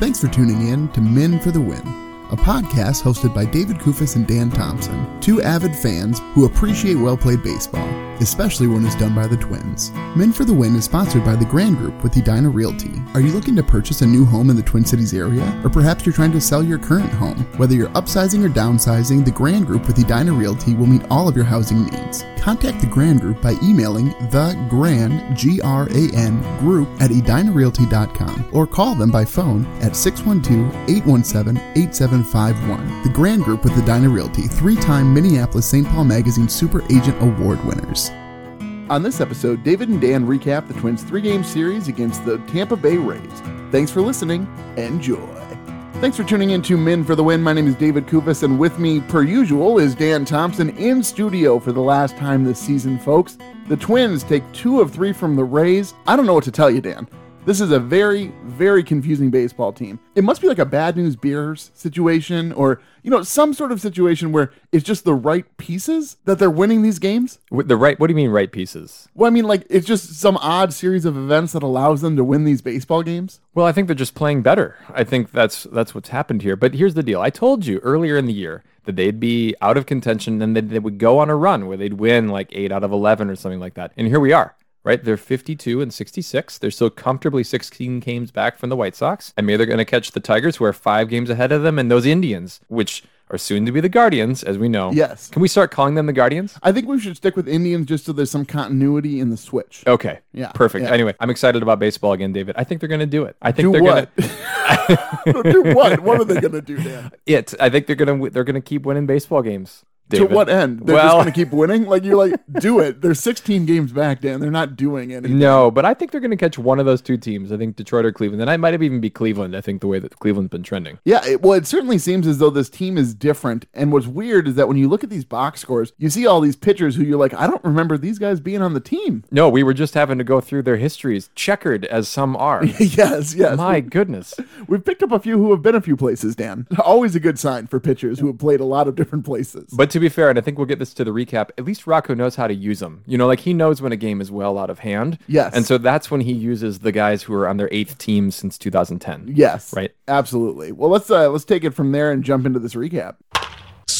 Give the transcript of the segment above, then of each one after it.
Thanks for tuning in to Men for the Win, a podcast hosted by David Kufis and Dan Thompson, two avid fans who appreciate well played baseball, especially when it's done by the Twins. Men for the Win is sponsored by the Gran Group with Edina Realty. Are you looking to purchase a new home in the Twin Cities area? Or perhaps you're trying to sell your current home? Whether you're upsizing or downsizing, the Gran Group with Edina Realty will meet all of your housing needs. Contact the Gran Group by emailing the Gran G R A N Group at edinarealty.com or call them by phone at 612-817-8751. The Gran Group with the Edina Realty, three-time Minneapolis St. Paul Magazine Super Agent Award winners. On this episode, David and Dan recap the Twins' three-game series against the Tampa Bay Rays. Thanks for listening. Enjoy. Thanks for tuning in to Men for the Win. My name is David Kufis, and with me, per usual, is Dan Thompson in studio for the last time this season, folks. The Twins take two of three from the Rays. I don't know what to tell you, Dan. This is a very, very confusing baseball team. It must be like a Bad News Bears situation or, you know, some sort of situation where it's just the right pieces that they're winning these games. With the right, what do you mean right pieces? Well, I mean, like, it's just some odd series of events that allows them to win these baseball games. Well, I think they're just playing better. I think that's that's what's happened here. But here's the deal: I told you earlier in the year that they'd be out of contention and that they would go on a run where they'd win like eight out of eleven or something like that. And here we are. Right, they're 52 and 66. They're still comfortably 16 games back from the White Sox. And maybe they're going to catch the Tigers, who are five games ahead of them, and those Indians, which are soon to be the Guardians, as we know. Yes. Can we start calling them the Guardians? I think we should stick with Indians just so there's some continuity in the switch. Okay. Yeah, Perfect. yeah. Anyway, I'm excited about baseball again, David. I think they're going to do it. I think Do they're going to do what? What are they going to do, Dan? it. I think they're going to they're going to keep winning baseball games. David. To what end? They're well, just going to keep winning? Like, you're like, do it. They're 16 games back, Dan. They're not doing anything. no, but I think they're going to catch one of those two teams. I think Detroit or Cleveland. And I might have even be Cleveland. I think the way that Cleveland's been trending. Yeah, it, well, it certainly seems as though this team is different. And what's weird is that when you look at these box scores, you see all these pitchers who you're like, I don't remember these guys being on the team. No, we were just having to go through their histories, checkered as some are. yes, yes. My goodness. We've picked up a few who have been a few places, Dan. Always a good sign for pitchers who have played a lot of different places. But to be fair, and I think we'll get this to the recap, at least Rocco knows how to use them. You know, like he knows when a game is well out of hand. Yes. And so that's when he uses the guys who are on their eighth team since 2010. yes, Right. absolutely. Well, let's uh, let's take it from there and jump into this recap.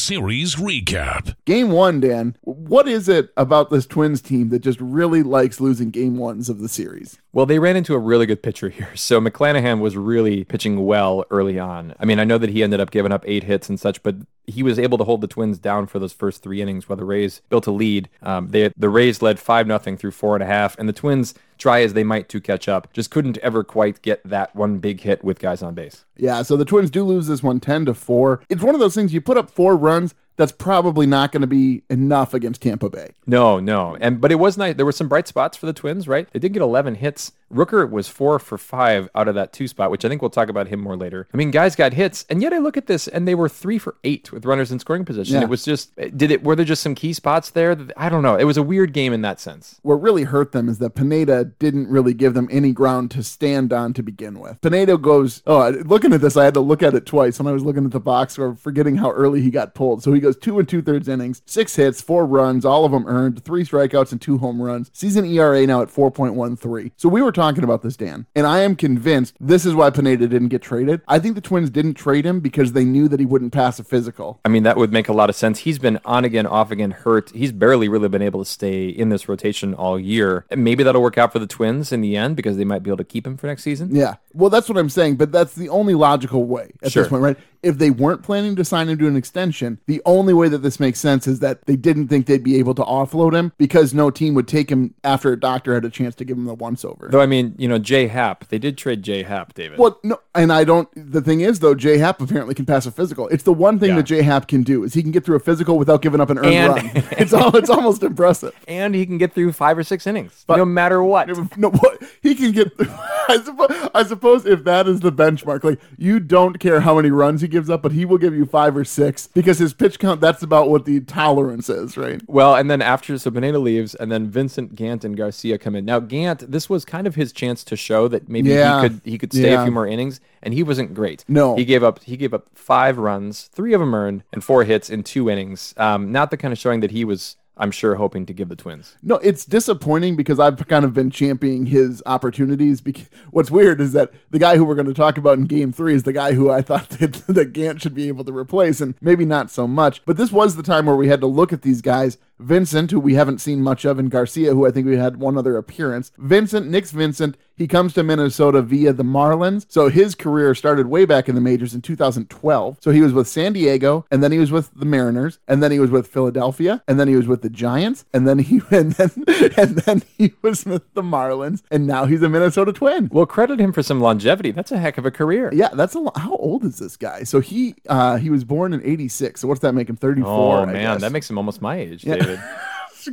Series recap. Game one, Dan. What is it about this Twins team that just really likes losing game ones of the series? Well, they ran into a really good pitcher here. So McClanahan was really pitching well early on. I mean, I know that he ended up giving up eight hits and such, but he was able to hold the Twins down for those first three innings while the Rays built a lead. Um, they, the Rays led 5 nothing through four and a half, and the Twins, try as they might to catch up, just couldn't ever quite get that one big hit with guys on base. Yeah, so the Twins do lose this one 10 to 4. It's one of those things you put up four runs, runs that's probably not going to be enough against Tampa Bay. No, no. And but it was nice. There were some bright spots for the Twins, right? They did get 11 hits. Rooker was 4 for 5 out of that two spot, which I think we'll talk about him more later. I mean, guys got hits, and yet I look at this and they were 3 for 8 with runners in scoring position. Yeah. It was just did it were there just some key spots there? I don't know. It was a weird game in that sense. What really hurt them is that Pineda didn't really give them any ground to stand on to begin with. Pineda goes, oh, looking at this, I had to look at it twice when I was looking at the box score, forgetting how early he got pulled. So he goes two and two thirds innings, six hits, four runs, all of them earned, three strikeouts and two home runs. Season ERA now at 4.13. So we were talking about this, Dan, and I am convinced this is why Pineda didn't get traded. I think the Twins didn't trade him because they knew that he wouldn't pass a physical. I mean, that would make a lot of sense. He's been on again, off again, hurt. He's barely really been able to stay in this rotation all year. And maybe that'll work out for the Twins in the end because they might be able to keep him for next season. Yeah. Well, that's what I'm saying, but that's the only logical way at Sure. this point, right? If they weren't planning to sign him to an extension, the only way that this makes sense is that they didn't think they'd be able to offload him because no team would take him after a doctor had a chance to give him the once over. Though I mean, you know, Jay Happ, they did trade Jay Happ, David. Well, no, and I don't. The thing is, though, J Happ apparently can pass a physical. It's the one thing Yeah. that J Happ can do is he can get through a physical without giving up an earned And- run. It's all. It's almost impressive. and he can get through five or six innings, no matter what. No, what he can get. I suppose, I suppose if that is the benchmark, like you don't care how many runs he gives up, but he will give you five or six because his pitch count. That's about what the tolerance is, right? Well, and then after, so Pineda leaves, and then Vincent Gant and Garcia come in. Now, Gant, this was kind of his chance to show that maybe Yeah. he could he could stay Yeah. a few more innings, and he wasn't great. No. he gave up he gave up five runs, three of them earned, and four hits in two innings. Um, not the kind of showing that he was I'm sure hoping to give the Twins. No, it's disappointing because I've kind of been championing his opportunities. Because what's weird is that the guy who we're going to talk about in Game Three is the guy who I thought that, that Gant should be able to replace, and maybe not so much. But this was the time where we had to look at these guys. Vincent, who we haven't seen much of, and Garcia, who I think we had one other appearance. Vincent, Nick's Vincent, he comes to Minnesota via the Marlins. So his career started way back in the majors in 2012. So he was with San Diego, and then he was with the Mariners, and then he was with Philadelphia, and then he was with the Giants, and then he and then and then he was with the Marlins, and now he's a Minnesota Twin. Well, credit him for some longevity. That's a heck of a career. Yeah, that's a lot. How old is this guy? So he uh he was born in 86. So what's that make him 34? Oh man, that makes him almost my age, David.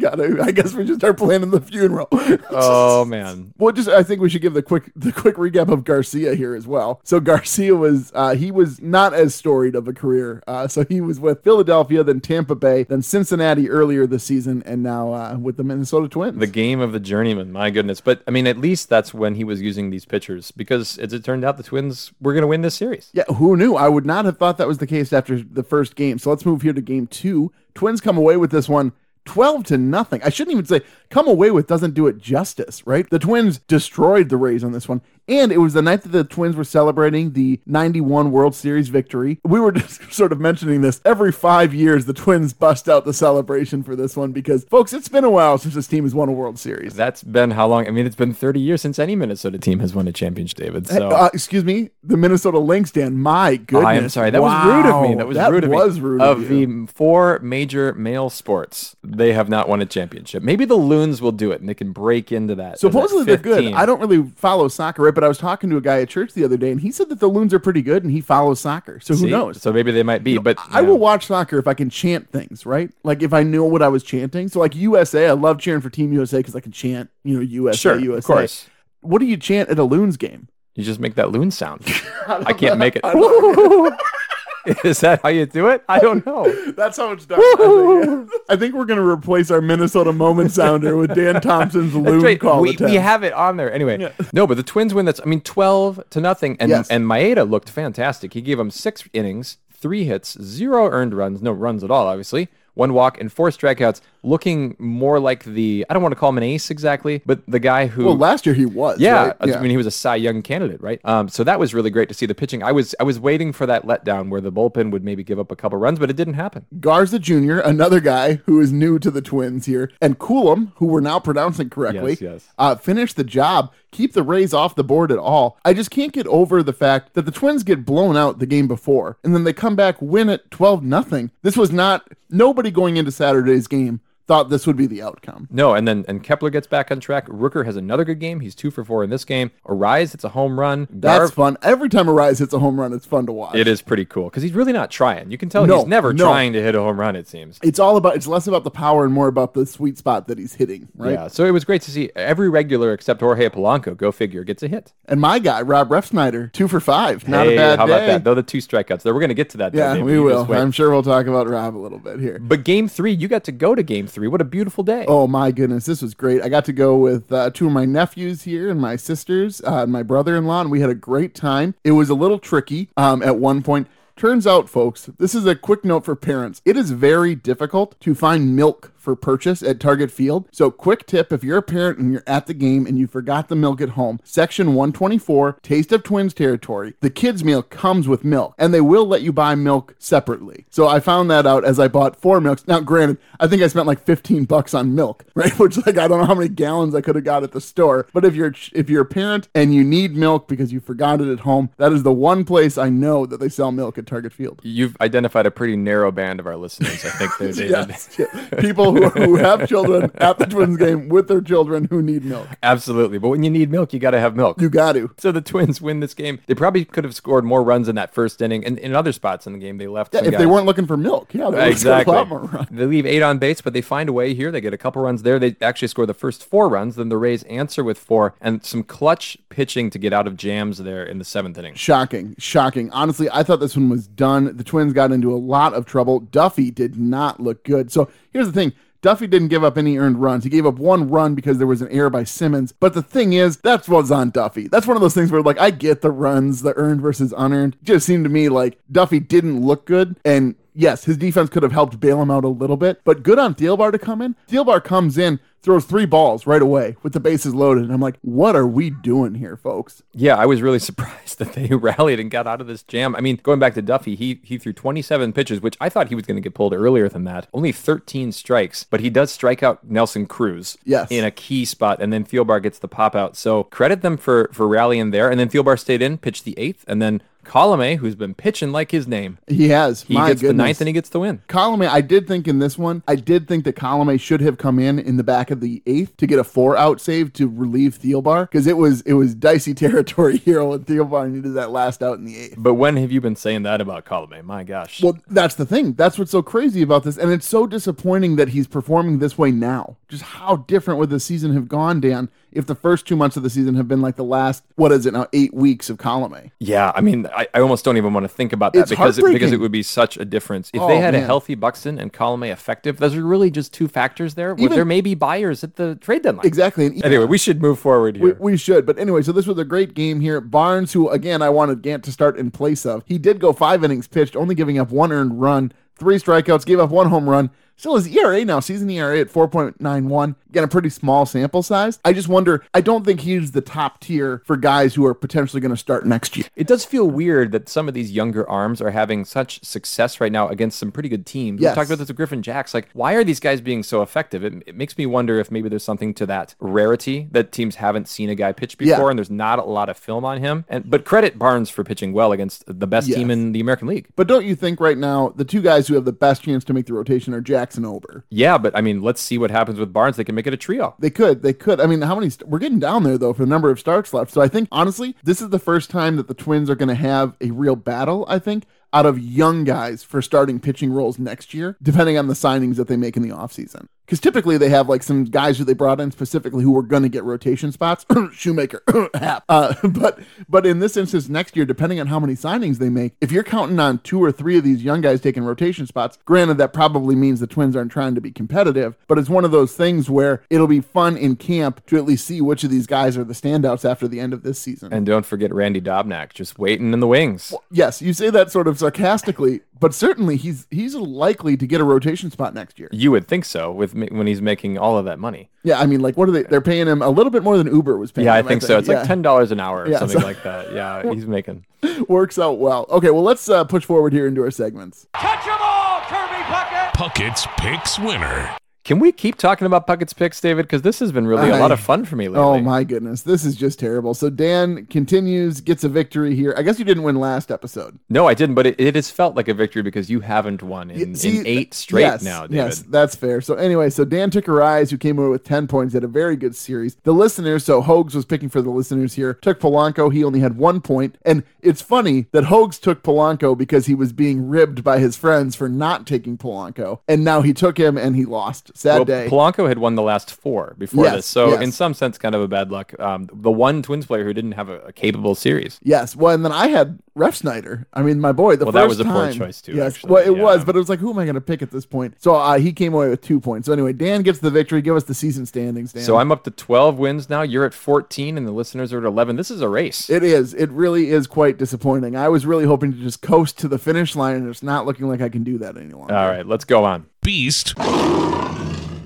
Gotta, I guess we should start planning the funeral. oh man. Well, just I think we should give the quick the quick recap of Garcia here as well. So Garcia was uh, he was not as storied of a career. Uh, so he was with Philadelphia, then Tampa Bay, then Cincinnati earlier this season, and now uh, with the Minnesota Twins. The game of the journeyman, my goodness. But I mean, at least that's when he was using these pitchers because as it turned out, the Twins were going to win this series. yeah, who knew? I would not have thought that was the case after the first game. So let's move here to game two. Twins come away with this one. 12 to nothing. I shouldn't even say come away with doesn't do it justice, right? The Twins destroyed the Rays on this one. And it was the night that the Twins were celebrating the 91 World Series victory. We were just sort of mentioning this. Every five years, the Twins bust out the celebration for this one because, folks, it's been a while since this team has won a World Series. That's been how long? I mean, it's been 30 years since any Minnesota team has won a championship, David. So Uh, excuse me, the Minnesota Lynx, Dan. My goodness. I am sorry. That was rude of me. That was rude of me. was rude of of the four major male sports, they have not won a championship. Maybe the Loons will do it and they can break into that. as that Supposedly they're good. I don't really follow soccer, right? But I was talking to a guy at church the other day, and he said that the Loons are pretty good, and he follows soccer. So who See? knows? So maybe they might be, but I will watch soccer if I can chant things, right? Like if I know what I was chanting. So like USA, I love cheering for Team USA because I can chant, you know, USA, Sure, USA. of course. What do you chant at a Loons game? You just make that loon sound. I can't make it. Is that how you do it? I don't know. That's how it's done. I think, I think we're gonna replace our Minnesota moment sounder with Dan Thompson's loon right. call We, attempt. we have it on there anyway. No, but the Twins win. That's I mean, twelve to nothing. And Yes. and Maeda looked fantastic. He gave them six innings, three hits, zero earned runs, no runs at all, obviously. One walk and four strikeouts, looking more like the I don't want to call him an ace exactly, but the guy who well, last year he was. Yeah, right? I mean he was a Cy Young candidate, right? Um, so that was really great to see the pitching. I was I was waiting for that letdown where the bullpen would maybe give up a couple runs, but it didn't happen. Garza Jr., another guy who is new to the Twins here, and Coulombe, who we're now pronouncing correctly, Yes, yes. Uh, finish the job, keep the Rays off the board at all. I just can't get over the fact that the Twins get blown out the game before, and then they come back, win it 12 nothing. This was not, nobody going into Saturday's game thought this would be the outcome. No, and then and Kepler gets back on track. Rooker has another good game. He's two for four in this game. Arraez, it's a home run. That's fun. Every time Arraez hits a home run, it's fun to watch. It is pretty cool because he's really not trying. You can tell No, he's never no. trying to hit a home run. It seems. It's all about, it's less about the power and more about the sweet spot that he's hitting, right? Yeah, so it was great to see every regular except Jorge Polanco, go figure, gets a hit. And my guy, Rob Refsnyder, two for five. Not hey, a bad how day. about that? Though the two strikeouts, there we're going to get to that. Yeah, David. we will. I'm sure we'll talk about Rob a little bit here. But game three, you got to go to game three. What a beautiful day. Oh my goodness, this was great. I got to go with uh, two of my nephews here and my sisters uh, and my brother-in-law, and we had a great time. It was a little tricky um, at one point. Turns out, folks, this is a quick note for parents. It is very difficult to find milk for purchase at Target Field. So, quick tip if you're a parent and you're at the game and you forgot the milk at home, section 124, Taste of Twins territory, the kids' meal comes with milk, and they will let you buy milk separately. So, I found that out as I bought four milks. Now, granted, I think I spent like 15 bucks on milk, right? Which, like, I don't know how many gallons I could have got at the store. But if you're if you're a parent and you need milk because you forgot it at home, that is the one place I know that they sell milk at Target Field. You've identified a pretty narrow band of our listeners, I think, David. Yes, yeah. people who, who have children at the Twins game with their children who need milk. Absolutely. But when you need milk, you got to have milk. You got to. So the Twins win this game. They probably could have scored more runs in that first inning, and in other spots in the game, they left. Yeah, if they weren't looking for milk, yeah, they would have scored exactly. a lot more runs. They leave eight on base, but they find a way here. They get a couple runs there. They actually score the first four runs. Then the Rays answer with four and some clutch pitching to get out of jams there in the seventh inning. Shocking, shocking. Honestly, I thought this one was done. The Twins got into a lot of trouble. Duffy did not look good. So here's the thing. Duffy didn't give up any earned runs. He gave up one run because there was an error by Simmons. But the thing is, that's what's on Duffy. That's one of those things where, like, I get the runs, the earned versus unearned. It just seemed to me like Duffy didn't look good. And yes, his defense could have helped bail him out a little bit, but good on Thielbar to come in. Thielbar comes in, throws three balls right away with the bases loaded. And I'm like, what are we doing here, folks? Yeah, I was really surprised that they rallied and got out of this jam. I mean, going back to Duffy, he he threw 27 pitches, which I thought he was going to get pulled earlier than that. Only 13 strikes, but he does strike out Nelson Cruz Yes. in a key spot, and then Thielbar gets the pop out. So credit them for for rallying there. And then Thielbar stayed in, pitched the eighth, and then Colome, who's been pitching like his name, He has. he My gets goodness. the ninth and he gets the win. Colome, I did think in this one, I did think that Colome should have come in in the back of the eighth to get a four out save to relieve Thielbar because it was it was dicey territory here when Thielbar needed that last out in the eighth. But when have you been saying that about Colome? My gosh. Well, that's the thing. That's what's so crazy about this, and it's so disappointing that he's performing this way now. Just how different would the season have gone, Dan, if the first two months of the season have been like the last what is it now, eight weeks of Colome? Yeah, I mean, I, I almost don't even want to think about that It's because it, because it would be such a difference. If Oh, they had a healthy Buxton and Colome effective, those are really just two factors there. Even- there may be buyers at the trade deadline. Exactly. And Anyway, we should move forward We, here. we should. But anyway, so this was a great game here. Barnes, who again I wanted Gant to start in place of, he did go five innings pitched, only giving up one earned run, three strikeouts, gave up one home run. Still his ERA now, season ERA at 4.91. Again, a pretty small sample size. I just wonder, I don't think he's the top tier for guys who are potentially going to start next year. it does feel weird that some of these younger arms are having such success right now against some pretty good teams. Yes. We talked about this with Griffin Jax. Like, why are these guys being so effective? It, it makes me wonder if maybe there's something to that rarity that teams haven't seen a guy pitch before, Yeah. and there's not a lot of film on him. And but credit Barnes for pitching well against the best team in the American League. But don't you think right now the two guys who have the best chance to make the rotation are Jax and Ober? Yeah, but I mean, let's see what happens with Barnes. They can make it a trio. They could. They could. I mean, how many? St- we're getting down there though for the number of starts left. So I think honestly, this is the first time that the Twins are going to have a real battle. I think out of young guys for starting pitching roles next year, depending on the signings that they make in the offseason. Because typically they have like some guys who they brought in specifically who were going to get rotation spots. Shoemake, Happ. Uh, but but in this instance, next year, depending on how many signings they make, if you're counting on two or three of these young guys taking rotation spots, granted that probably means the Twins aren't trying to be competitive, but it's one of those things where it'll be fun in camp to at least see which of these guys are the standouts after the end of this season. And don't forget Randy Dobnak, just waiting in the wings. yes, you say that sort of sarcastically, but certainly he's he's likely to get a rotation spot next year. You would think so with when he's making all of that money. Yeah, I mean, like, what are they? They're paying him a little bit more than Uber was paying. Yeah, I him, think so. It's Yeah. like ten dollars an hour or Yeah, something so- like that. Yeah, he's making. works out well. Okay, well, let's uh, push forward here into our segments. Catch 'em all, Kirby Puckett! Puckett's Picks winner. Can we keep talking about Puckett's picks, David? Because this has been really a I- lot of fun for me oh, lately. Oh my goodness, this is just terrible. So Dan continues, gets a victory here. I guess you didn't win last episode. No, I didn't, but it, it has felt like a victory because you haven't won in, See, in eight straight yes, now, David. Yes, that's fair. So anyway, so Dan took Arraez, who came away with 10 points, had a very good series. The listeners, so Hogs was picking for the listeners here, took Polanco. He only had one. And it's funny that Hogs took Polanco because he was being ribbed by his friends for not taking Polanco. And now he took him and he lost. Sad Well, day. Polanco had won the last four before Yes, this, so yes. in some sense, kind of a bad luck. Um, the one Twins player who didn't have a, a capable series. Yes. Well, and then I had Refsnyder. I mean, my boy. The Well, first that was a poor choice, too, Yes. actually, Well, it yeah. was, but it was like, who am I going to pick at this point? So uh, he came away with two points. So anyway, Dan gets the victory. Give us the season standings, Dan. So I'm up to 12 wins now. You're at 14, and the listeners are at 11. This is a race. It is. It really is quite disappointing. I was really hoping to just coast to the finish line, and it's not looking like I can do that any longer. All right, let's go on. Beast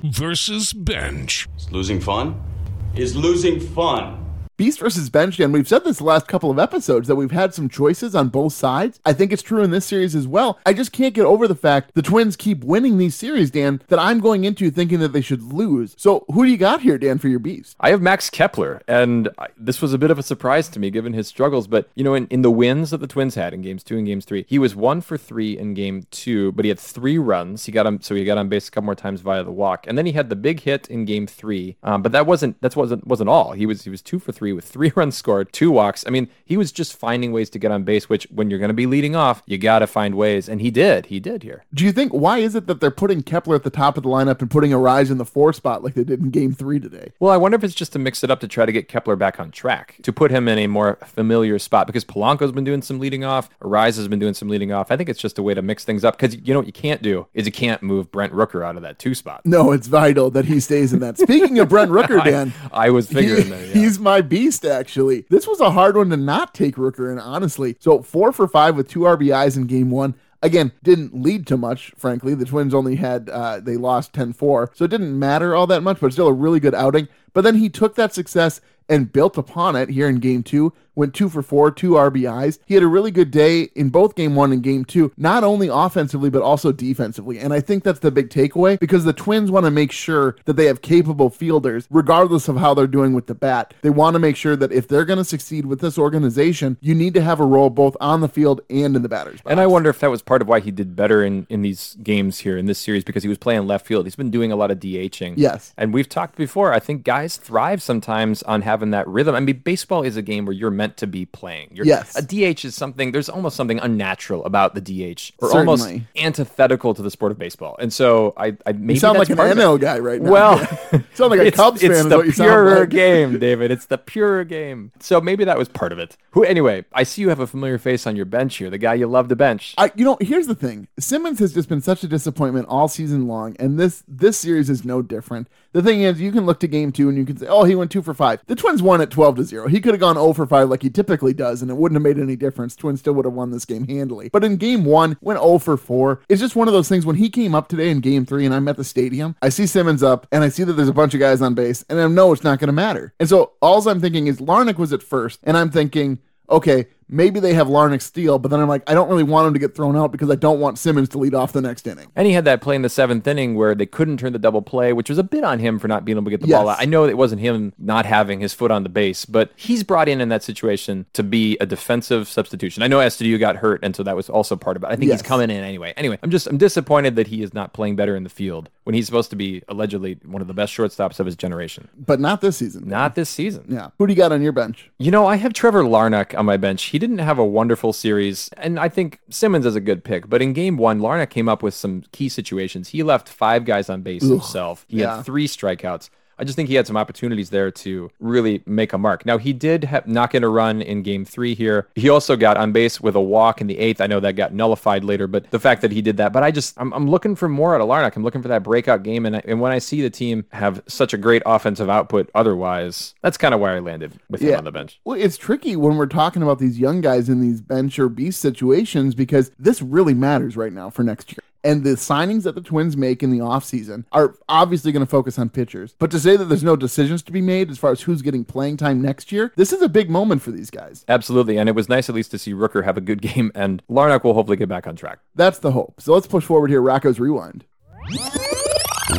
versus Bench. Is losing fun? Is losing fun? Beast versus Bench, and we've said this the last couple of episodes that we've had some choices on both sides. I think it's true in this series as well. I just can't get over the fact the Twins keep winning these series, Dan, that I'm going into thinking that they should lose. So who do you got here, Dan, for your Beast? I have Max Kepler, and I, this was a bit of a surprise to me given his struggles. But, you know, in, in the wins that the Twins had in games two and games three, he was one for three in game two, but he had three runs. He got him, so he got on base a couple more times via the walk. And then he had the big hit in game three. Um, but that wasn't, that wasn't, wasn't all. He was, he was two for three with three runs scored, two walks. I mean, he was just finding ways to get on base, which when you're going to be leading off, you got to find ways. And he did, he did here. Do you think why is it that they're putting Kepler at the top of the lineup and putting Arraez in the four spot like they did in game three today? Well, I wonder if it's just to mix it up to try to get Kepler back on track, to put him in a more familiar spot because Polanco's been doing some leading off, Arraez has been doing some leading off. I think it's just a way to mix things up because you know what you can't do is you can't move Brent Rooker out of that two spot. No, it's vital that he stays in that. Speaking of Brent Rooker, Dan, I was figuring he- that. Yeah. he's my beast. Actually, this was a hard one to not take Rooker in. Honestly, so four for five with two RBIs in game one. Again, didn't lead to much, frankly. The Twins only had, uh, they lost 10 4, so it didn't matter all that much, but still a really good outing. But then he took that success and built upon it here in game two. Went two for four, two RBIs. He had a really good day in both game one and game two, not only offensively, but also defensively. And I think that's the big takeaway because the Twins want to make sure that they have capable fielders, regardless of how they're doing with the bat. They want to make sure that if they're going to succeed with this organization, you need to have a role both on the field and in the batter's box. And I wonder if that was part of why he did better in, in these games here in this series because he was playing left field. He's been doing a lot of DHing. Yes. And we've talked before. I think guys thrive sometimes on having that rhythm. I mean, baseball is a game where you're meant to be playing. You're, Yes. A DH is something, there's almost something unnatural about the DH or almost antithetical to the sport of baseball. And so I, I maybe You sound like an it. Guy right now. Well, you sound like a it's, Cubs fan. It's the what you sound purer like. game, David. It's the purer game. So maybe that was part of it. Who? Anyway, I see you have a familiar face on your bench here. The guy you love to bench. I, you know, here's the thing. Simmons has just been such a disappointment all season long, and this this series is no different. The thing is, you can look to game two and you can say, "Oh, he went two for five. The Twins won at twelve to zero. He could have gone zero for five like he typically does, and it wouldn't have made any difference. Twins still would have won this game handily. But in game one, went zero for four. It's just one of those things. When he came up today in game three, and I'm at the stadium, I see Simmons up, and I see that there's a bunch of guys on base, and I know it's not going to matter. And so all I'm thinking is Larnach was at first, and I'm thinking okay, maybe they have Larnach steal, but then I'm like, I don't really want him to get thrown out because I don't want Simmons to lead off the next inning. And he had that play in the seventh inning where they couldn't turn the double play, which was a bit on him for not being able to get the ball out. I know it wasn't him not having his foot on the base, but he's brought in in that situation to be a defensive substitution. I know Astudillo got hurt, and so that was also part of it. I think Yes. he's coming in anyway. Anyway, I'm just I'm disappointed that he is not playing better in the field when he's supposed to be allegedly one of the best shortstops of his generation. But not this season. Not this season. Yeah. Who do you got on your bench? You know, I have Trevor Larnach on my bench. He didn't have a wonderful series, and I think Simmons is a good pick. But in game one, Larnach came up with some key situations. He left five guys on base himself. He yeah. had three strikeouts. I just think he had some opportunities there to really make a mark. Now he did have, knock in a run in game three here. He also got on base with a walk in the eighth. I know that got nullified later, but the fact that he did that. But I just I'm, I'm looking for more out of Larnach. I'm looking for that breakout game, and I, and when I see the team have such a great offensive output, otherwise, that's kind of where I landed with him on the bench. Well, it's tricky when we're talking about these young guys in these bench or beast situations because this really matters right now for next year. And the signings that the Twins make in the offseason are obviously going to focus on pitchers. But to say that there's no decisions to be made as far as who's getting playing time next year, this is a big moment for these guys. Absolutely, and it was nice at least to see Rooker have a good game, and Larnach will hopefully get back on track. That's the hope. So let's push forward here. Rocco's Rewind.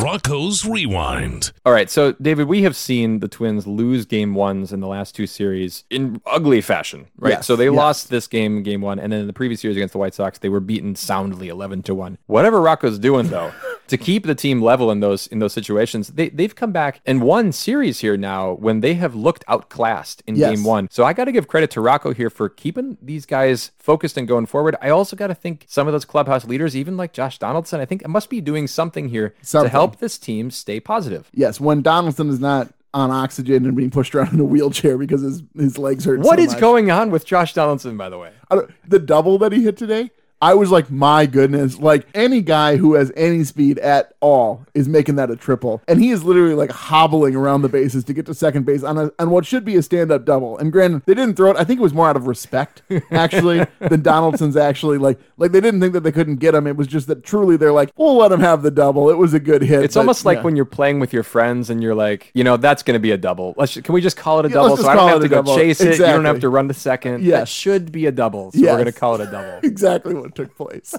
Rocco's Rewind. All right, so David, we have seen the Twins lose game ones in the last two series in ugly fashion, right? Yes, so they yes. lost this game game one, and then in the previous series against the White Sox, they were beaten soundly eleven to one. Whatever Rocco's doing though, to keep the team level in those in those situations, they they've come back and won series here now when they have looked outclassed in Yes. game one. So I got to give credit to Rocco here for keeping these guys focused and going forward. I also got to think some of those clubhouse leaders, even like Josh Donaldson, I think it must be doing something here Something. to help this team stay positive. Yes, when Donaldson is not on oxygen and being pushed around in a wheelchair because his, his legs hurt. What so is going on with Josh Donaldson, by the way? I don't- the double that he hit today, I was like, my goodness, like any guy who has any speed at all is making that a triple. And he is literally like hobbling around the bases to get to second base on, a, on what should be a stand up double. And granted, they didn't throw it. I think it was more out of respect, actually, than Donaldson's actually like, like they didn't think that they couldn't get him. It was just that truly they're like, we'll let him have the double. It was a good hit. It's but, almost like yeah. when you're playing with your friends and you're like, you know, that's going to be a double. Let's can we just call it a Yeah, double so I don't have it to go double. chase it. You don't have to run to second. That Yes. should be a double. So Yes. we're going to call it a double. exactly took place.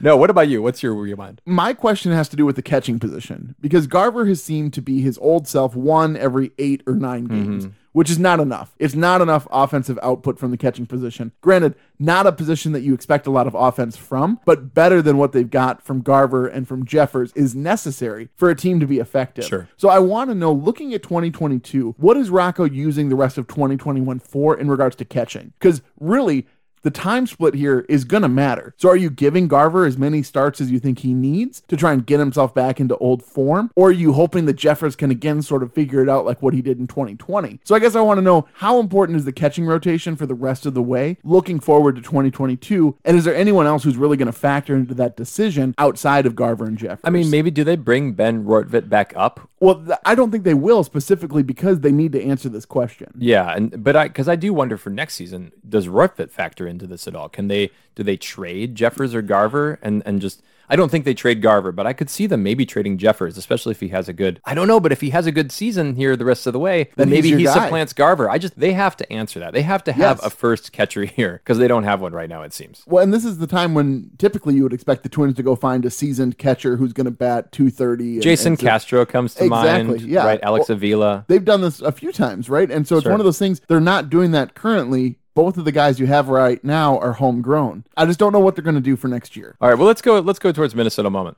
no, what about you? What's your rewind? my question has to do with the catching position because Garver has seemed to be his old self one every eight or nine mm-hmm. games, which is not enough. It's not enough offensive output from the catching position. Granted, not a position that you expect a lot of offense from, but better than what they've got from Garver and from Jeffers is necessary for a team to be effective. Sure. So I want to know, looking at 2022, what is Rocco using the rest of 2021 for in regards to catching? Because really, the time split here is going to matter. So are you giving Garver as many starts as you think he needs to try and get himself back into old form? Or are you hoping that Jeffers can again sort of figure it out like what he did in 2020? So I guess I want to know how important is the catching rotation for the rest of the way looking forward to 2022? And is there anyone else who's really going to factor into that decision outside of Garver and Jeffers? I mean, maybe do they bring Ben Rortvedt back up? well, th- I don't think they will specifically because they need to answer this question. Yeah, and but I because I do wonder for next season, does Rortvedt factor into this at all? Can they do they trade Jeffers or Garver and and just I don't think they trade Garver, but I could see them maybe trading Jeffers, especially if he has a good. I don't know, but if he has a good season here the rest of the way, then, Then maybe he guy. supplants Garver. I just they have to answer that. They have to have Yes. a first catcher here because they don't have one right now. It seems. Well, and this is the time when typically you would expect the Twins to go find a seasoned catcher who's going to bat 230. Jason and so- Castro comes to Exactly, mind, yeah. right? Alex Avila. They've done this a few times, right? And so it's Sure. one of those things. They're not doing that currently. Both of the guys you have right now are homegrown. I just don't know what they're going to do for next year. All right, well let's go. Let's go towards Minnesota moment.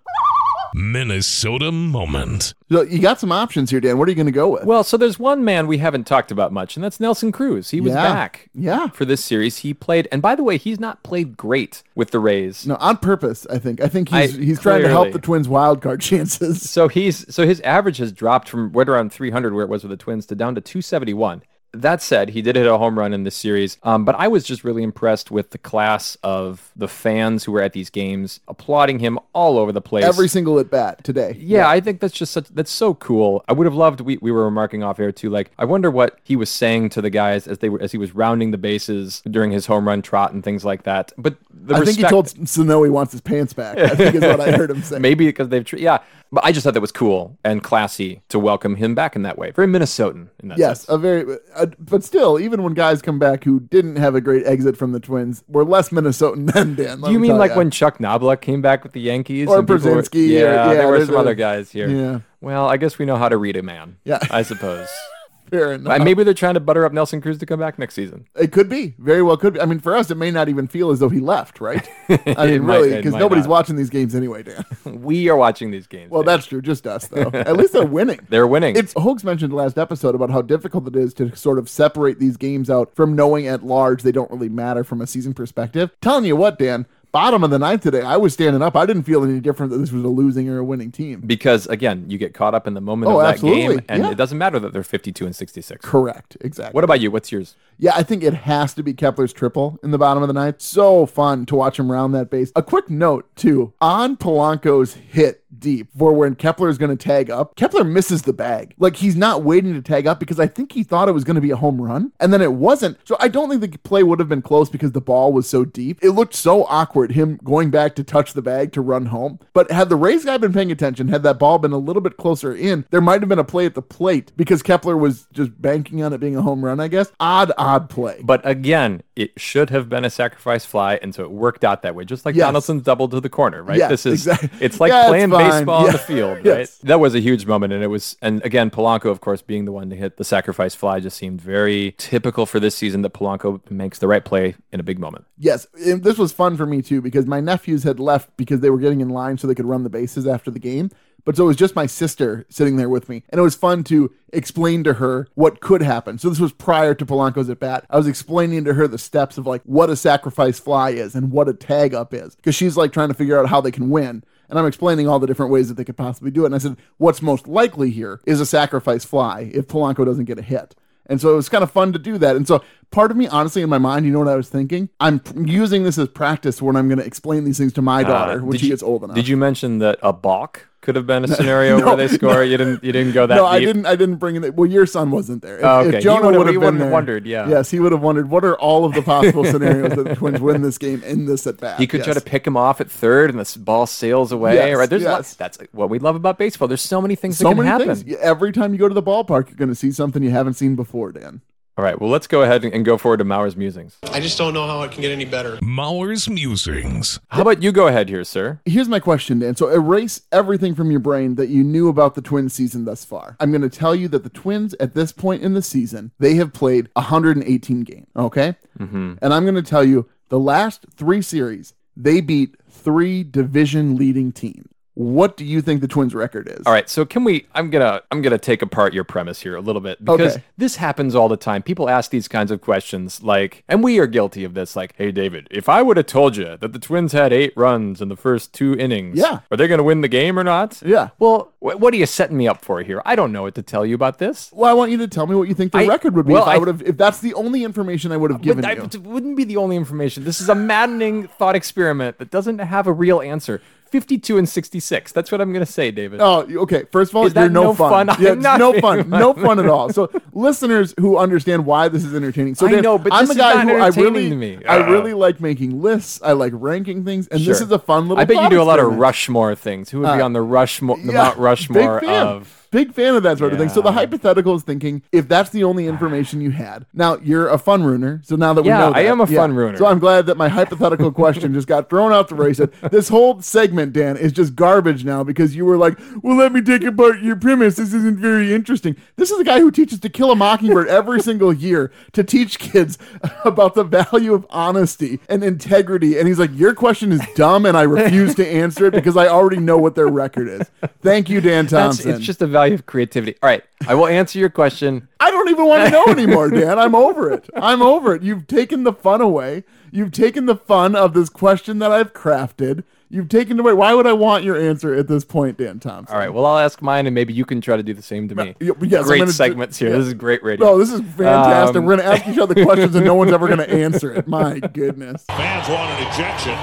Minnesota moment. So you got some options here, Dan. What are you going to go with? Well, so there's one man we haven't talked about much, and that's Nelson Cruz. He was Yeah. back. Yeah. For this series, he played, and by the way, he's not played great with the Rays. no, on purpose, I think. I think he's I- he's trying to help the Twins' wild card chances. So he's so his average has dropped from right around 300 where it was with the Twins to down to 271. That said, he did hit a home run in this series, um, but I was just really impressed with the class of the fans who were at these games, applauding him all over the place. Every single at bat today. Yeah, I think that's just such that's so cool. I would have loved we, we were remarking off air too. Like I wonder what he was saying to the guys as they were as he was rounding the bases during his home run trot and things like that. But the I think he told Sano he wants his pants back. I think is what I heard him say. maybe because they've tr- yeah. But I just thought that was cool and classy to welcome him back in that way. Very Minnesotan in that Yes, sense. a very, uh, but still, even when guys come back who didn't have a great exit from the Twins, were less Minnesotan than Dan. You me mean like ya. when Chuck Knobloch came back with the Yankees? Or were- Pierzynski, or- yeah, yeah, there were some a- other guys here. Yeah. Well, I guess we know how to read a man. Yeah. I suppose. Fair enough. Maybe they're trying to butter up Nelson Cruz to come back next season. It could be. Very well could be. I mean, for us, it may not even feel as though he left, right? I mean, really, because nobody's not. watching these games anyway, Dan. We are watching these games. Well, Dan. that's true. Just us, though. At least they're winning. they're winning. It's Hogs mentioned last episode about how difficult it is to sort of separate these games out from knowing at large they don't really matter from a season perspective. Telling you what, Dan, bottom of the ninth today, I was standing up. I didn't feel any different that this was a losing or a winning team. because again, you get caught up in the moment Oh, of that absolutely. game, and Yeah. it doesn't matter that they're 52 and 66. Correct. Exactly. What about you? What's yours? Yeah, I think it has to be Kepler's triple in the bottom of the ninth. So fun to watch him round that base. A quick note, too, on Polanco's hit deep for when Kepler is going to tag up, Kepler misses the bag. Like he's not waiting to tag up because I think he thought it was going to be a home run, and then it wasn't. So I don't think the play would have been close because the ball was so deep. It looked so awkward, him going back to touch the bag to run home. But had the Rays guy been paying attention, had that ball been a little bit closer in, there might have been a play at the plate because Kepler was just banking on it being a home run, I guess. Odd, odd play. But again, it should have been a sacrifice fly, and so it worked out that way. Just like Yes. Donaldson's double to the corner, right? Yes, this is exactly. it's like Yeah, playing fine. baseball on the field, Yes. right? That was a huge moment, and it was, and again, Polanco, of course, being the one to hit the sacrifice fly, just seemed very typical for this season that Polanco makes the right play in a big moment. Yes, and this was fun for me too because my nephews had left because they were getting in line so they could run the bases after the game. But so it was just my sister sitting there with me, and it was fun to explain to her what could happen. So this was prior to Polanco's at bat. I was explaining to her the steps of like what a sacrifice fly is and what a tag up is because she's like trying to figure out how they can win. And I'm explaining all the different ways that they could possibly do it. And I said, what's most likely here is a sacrifice fly if Polanco doesn't get a hit. And so it was kind of fun to do that. And so part of me, honestly, in my mind, you know what I was thinking? I'm using this as practice when I'm going to explain these things to my daughter Uh, when she you- gets old enough. Did you mention that a balk could have been a scenario No, where they score? You didn't. You didn't go that way? no, deep. I didn't. I didn't bring it. Well, your son wasn't there. If, Oh, okay. He Jonah would have been there, wondered, yeah. Yes, he would have wondered what are all of the possible scenarios that the Twins win this game in this at bat. He could try to pick him off at third, and the ball sails away. Yes, right? There's yes. that's what we love about baseball. There's so many things so that can many happen. things. Every time you go to the ballpark, you're going to see something you haven't seen before, Dan. All right. Well, let's go ahead and, and go forward to Mauer's musings. I just don't know how it can get any better. Mauer's musings. How about you go ahead here, sir? Here's my question, Dan. So erase everything from your brain that you knew about the Twins season thus far. I'm going to tell you that the Twins, at this point in the season, they have played 118 games. Okay, mm-hmm. and I'm going to tell you the last three series they beat three division-leading teams. What do you think the Twins' record is? All right, so can we? I'm gonna I'm gonna take apart your premise here a little bit because Okay. this happens all the time. People ask these kinds of questions, like, and we are guilty of this. Like, hey, David, if I would have told you that the Twins had eight runs in the first two innings, Yeah. are they gonna win the game or not? Yeah. Well, wh- what are you setting me up for here? I don't know what to tell you about this. Well, I want you to tell me what you think the I- record would be well, if I, I- would have. If that's the only information I would have given I- you. it wouldn't be the only information. This is a maddening thought experiment that doesn't have a real answer. 52 and 66. That's what I'm going to say, David. Oh, okay. First of all, is you're no, no fun. fun? Yeah, I'm it's not no fun. No fun at all. So, listeners who understand why this is entertaining. So, I know, but I'm this a is guy who I really, to me. I Uh. really like making lists. I like ranking things, and this is a fun little. I bet you do a lot of. Rushmore things. Who would be Uh, on the Rushmore, the Yeah, Mount Rushmore of? Big fan of that sort of thing. So the hypothetical is thinking if that's the only information you had. Now you're a fun ruiner. So now that we Yeah, know that, I am a fun ruiner. So I'm glad that my hypothetical question just got thrown out the race. This whole segment, Dan, is just garbage now because you were like, "Well, let me take apart your premise. This isn't very interesting." This is a guy who teaches To Kill a Mockingbird every single year to teach kids about the value of honesty and integrity. And he's like, "Your question is dumb, and I refuse to answer it because I already know what their record is." Thank you, Dan That's, Thompson. it's just the value of creativity. All right, I will answer your question. I don't even want to know anymore, Dan. I'm over it. I'm over it. You've taken the fun away. You've taken the fun of this question that I've crafted. You've taken away. Why would I want your answer at this point, Dan Thompson? All right, well, I'll ask mine, and maybe you can try to do the same to me. y- yes, great gonna do- segments here. yeah. This is great radio. No, this is fantastic. Um, We're going to ask each other questions and no one's ever going to answer it. My goodness. Fans want an ejection.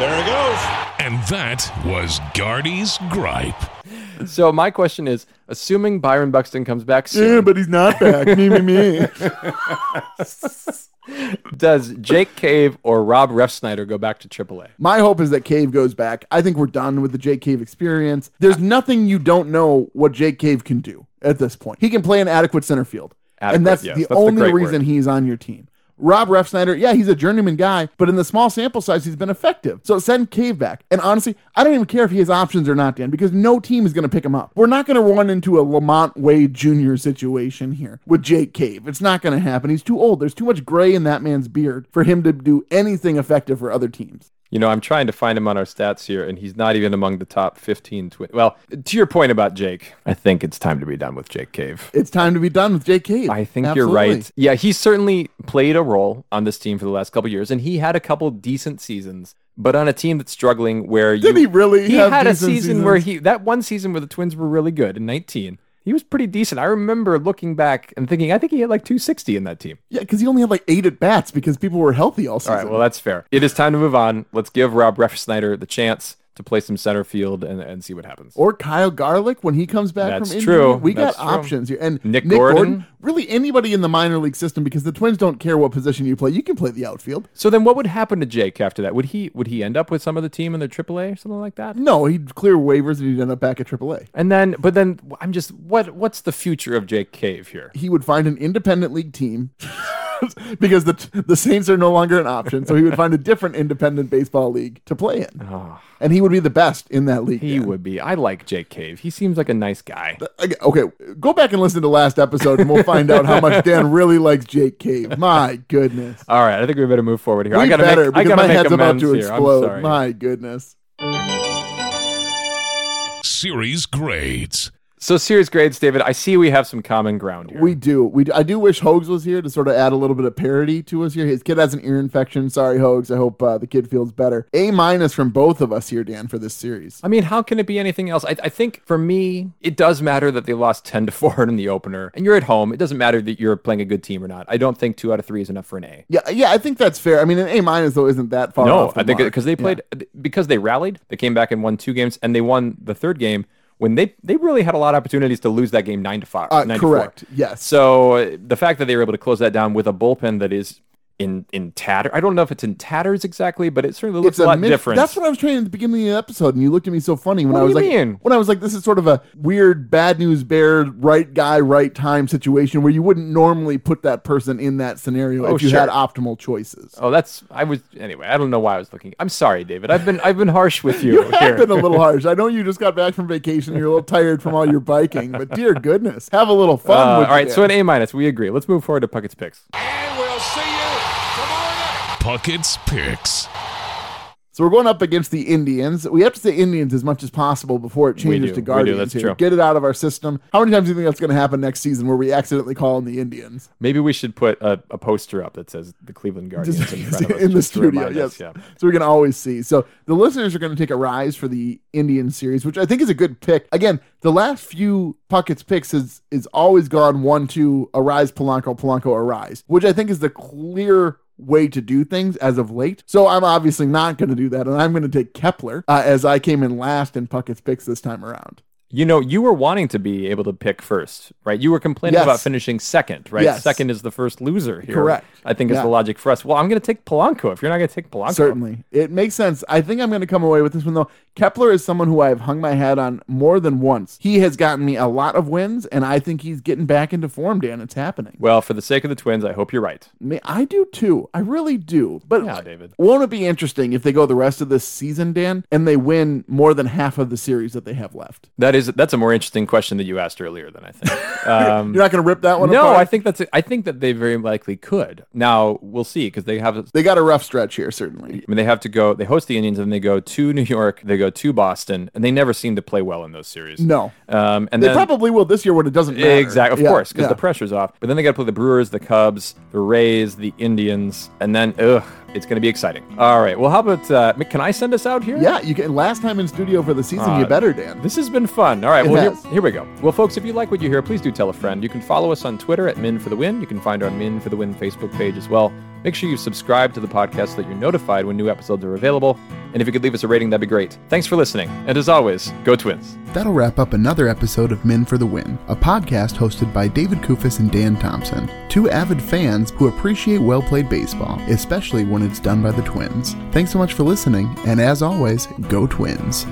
There he goes. And that was Gardy's gripe. So my question is: Assuming Byron Buxton comes back Yeah, but he's not back. me, me, me. does Jake Cave or Rob Refsnyder go back to AAA? My hope is that Cave goes back. I think we're done with the Jake Cave experience. There's nothing you don't know what Jake Cave can do at this point. He can play an adequate center field. and that's yes, the that's only reason word. he's on your team. Rob Refsnyder, yeah, he's a journeyman guy, but in the small sample size, he's been effective. So send Cave back. And honestly, I don't even care if he has options or not, Dan, because no team is going to pick him up. We're not going to run into a LaMonte Wade Jr. situation here with Jake Cave. It's not going to happen. He's too old. There's too much gray in that man's beard for him to do anything effective for other teams. You know, I'm trying to find him on our stats here, and he's not even among the top 15 twin. Well, to your point about Jake, I think it's time to be done with Jake Cave. It's time to be done with Jake Cave. I think Absolutely. you're right. Yeah, he's certainly played a role on this team for the last couple years, and he had a couple decent seasons. But on a team that's struggling, where Did you, he really He had a season where he that one season where the Twins were really good in 19. He was pretty decent. I remember looking back and thinking, I think he had like 260 in that team. Yeah, because he only had like eight at bats because people were healthy all season. All right, well that's fair. It is time to move on. Let's give Rob Refsnyder the chance to play some center field and, and see what happens. or Kyle Garlick when he comes back That's from injury. true. We That's got true. options here. And Nick Nick, Gordon. Gordon. really anybody in the minor league system because the Twins don't care what position you play. You can play the outfield. So then, what would happen to Jake after that? Would he would he end up with some of the team in the AAA or something like that? No, he'd clear waivers and he'd end up back at AAA. And then, but then I'm just what what's the future of Jake Cave here? He would find an independent league team because the the Saints are no longer an option. So he would find a different independent baseball league to play in, ah. and he would be the best in that league. He Dan. would be. I like Jake Cave. He seems like a nice guy. Okay, okay, go back and listen to last episode, and we'll find out how much Dan really likes Jake Cave. My goodness. All right, I think we better move forward here. We I gotta better make, I because gotta my make head's about to here. Explode. My goodness. Series grades. So, serious grades, David. I see we have some common ground here. We do. We do. I do wish Hogs was here to sort of add a little bit of parity to us here. His kid has an ear infection. Sorry, Hogs. I hope uh, the kid feels better. A minus from both of us here, Dan, for this series. I mean, how can it be anything else? I, I think for me, it does matter that they lost 10 to 4 in the opener, and you're at home. It doesn't matter that you're playing a good team or not. I don't think two out of three is enough for an A. Yeah, yeah. I think that's fair. I mean, an A minus though isn't that far. No, I think because they Yeah. played because they rallied, they came back and won two games, and they won the third game when they they really had a lot of opportunities to lose that game nine to five. Uh, correct. Yes. So uh, the fact that they were able to close that down with a bullpen that is in in tatter, I don't know if it's in tatters exactly, but it certainly looks It's a lot mix- different. That's what I was trying at the beginning of the episode, and you looked at me so funny when What I was like, mean? when I was like, this is sort of a weird bad news bear, right guy, right time situation where you wouldn't normally put that person in that scenario Oh, if you sure. had optimal choices. Oh, that's I was anyway. I don't know why I was looking. I'm sorry, David. I've been I've been harsh with you, You here. have been a little harsh. I know you just got back from vacation. You're a little tired from all your biking, but dear goodness, have a little fun. Uh, with all right, it. so an A minus. We agree. Let's move forward to Puckett's picks. And we'll see you tomorrow night. Puckett's picks. So we're going up against the Indians. We have to say Indians as much as possible before it changes to do, Guardians. that's here. true. Get it out of our system. How many times do you think that's going to happen next season where we accidentally call in the Indians? Maybe we should put a, a poster up that says the Cleveland Guardians in front of us. in the studio, yes. us, yeah. So we can always see. So the listeners are going to take Arraez for the Indian series, which I think is a good pick. Again, the last few Puckett's picks is is always gone one two Arraez Polanco Polanco Arraez, which I think is the clear way to do things as of late. So I'm obviously not going to do that. And I'm going to take Kepler uh, as I came in last in Puckett's picks this time around. You know, you were wanting to be able to pick first, right? You were complaining Yes. about finishing second, right? Yes. Second is the first loser here. Correct. I think is the logic for us. Well, I'm going to take Polanco if you're not going to take Polanco. Certainly. It makes sense. I think I'm going to come away with this one, though. Kepler is someone who I've hung my hat on more than once. He has gotten me a lot of wins, and I think he's getting back into form, Dan. It's happening. Well, for the sake of the Twins, I hope you're right. I, mean, I do too. I really do. But Yeah, David. won't it be interesting if they go the rest of this season, Dan, and they win more than half of the series that they have left? That is that's a more interesting question that you asked earlier than I think. Um, You're not going to rip that one no, apart? I think that's I think that they very likely could. Now we'll see because they have. They got a rough stretch here, certainly. I mean, they have to go. They host the Indians, and they go to New York. They go to Boston, and they never seem to play well in those series. No. um, and They then probably will this year when it doesn't matter. exactly, of Yeah, course, because yeah. the pressure's off. But then they got to play the Brewers, the Cubs, the Rays, the Indians, and then ugh, it's going to be exciting. All right. Well, how about uh, can I send us out here? Yeah, you can. Last time in studio for the season, Uh, you better, Dan. This has been fun. All right, It well, here, here we go. Well, folks, if you like what you hear, please do tell a friend. You can follow us on Twitter at Min for the Win. You can find our Min for the Win Facebook page as well. Make sure you subscribe to the podcast so that you're notified when new episodes are available. And if you could leave us a rating, that'd be great. Thanks for listening. And as always, go Twins. That'll wrap up another episode of Min for the Win, a podcast hosted by David Kufis and Dan Thompson, two avid fans who appreciate well played baseball, especially when it's done by the Twins. Thanks so much for listening, and as always, go Twins.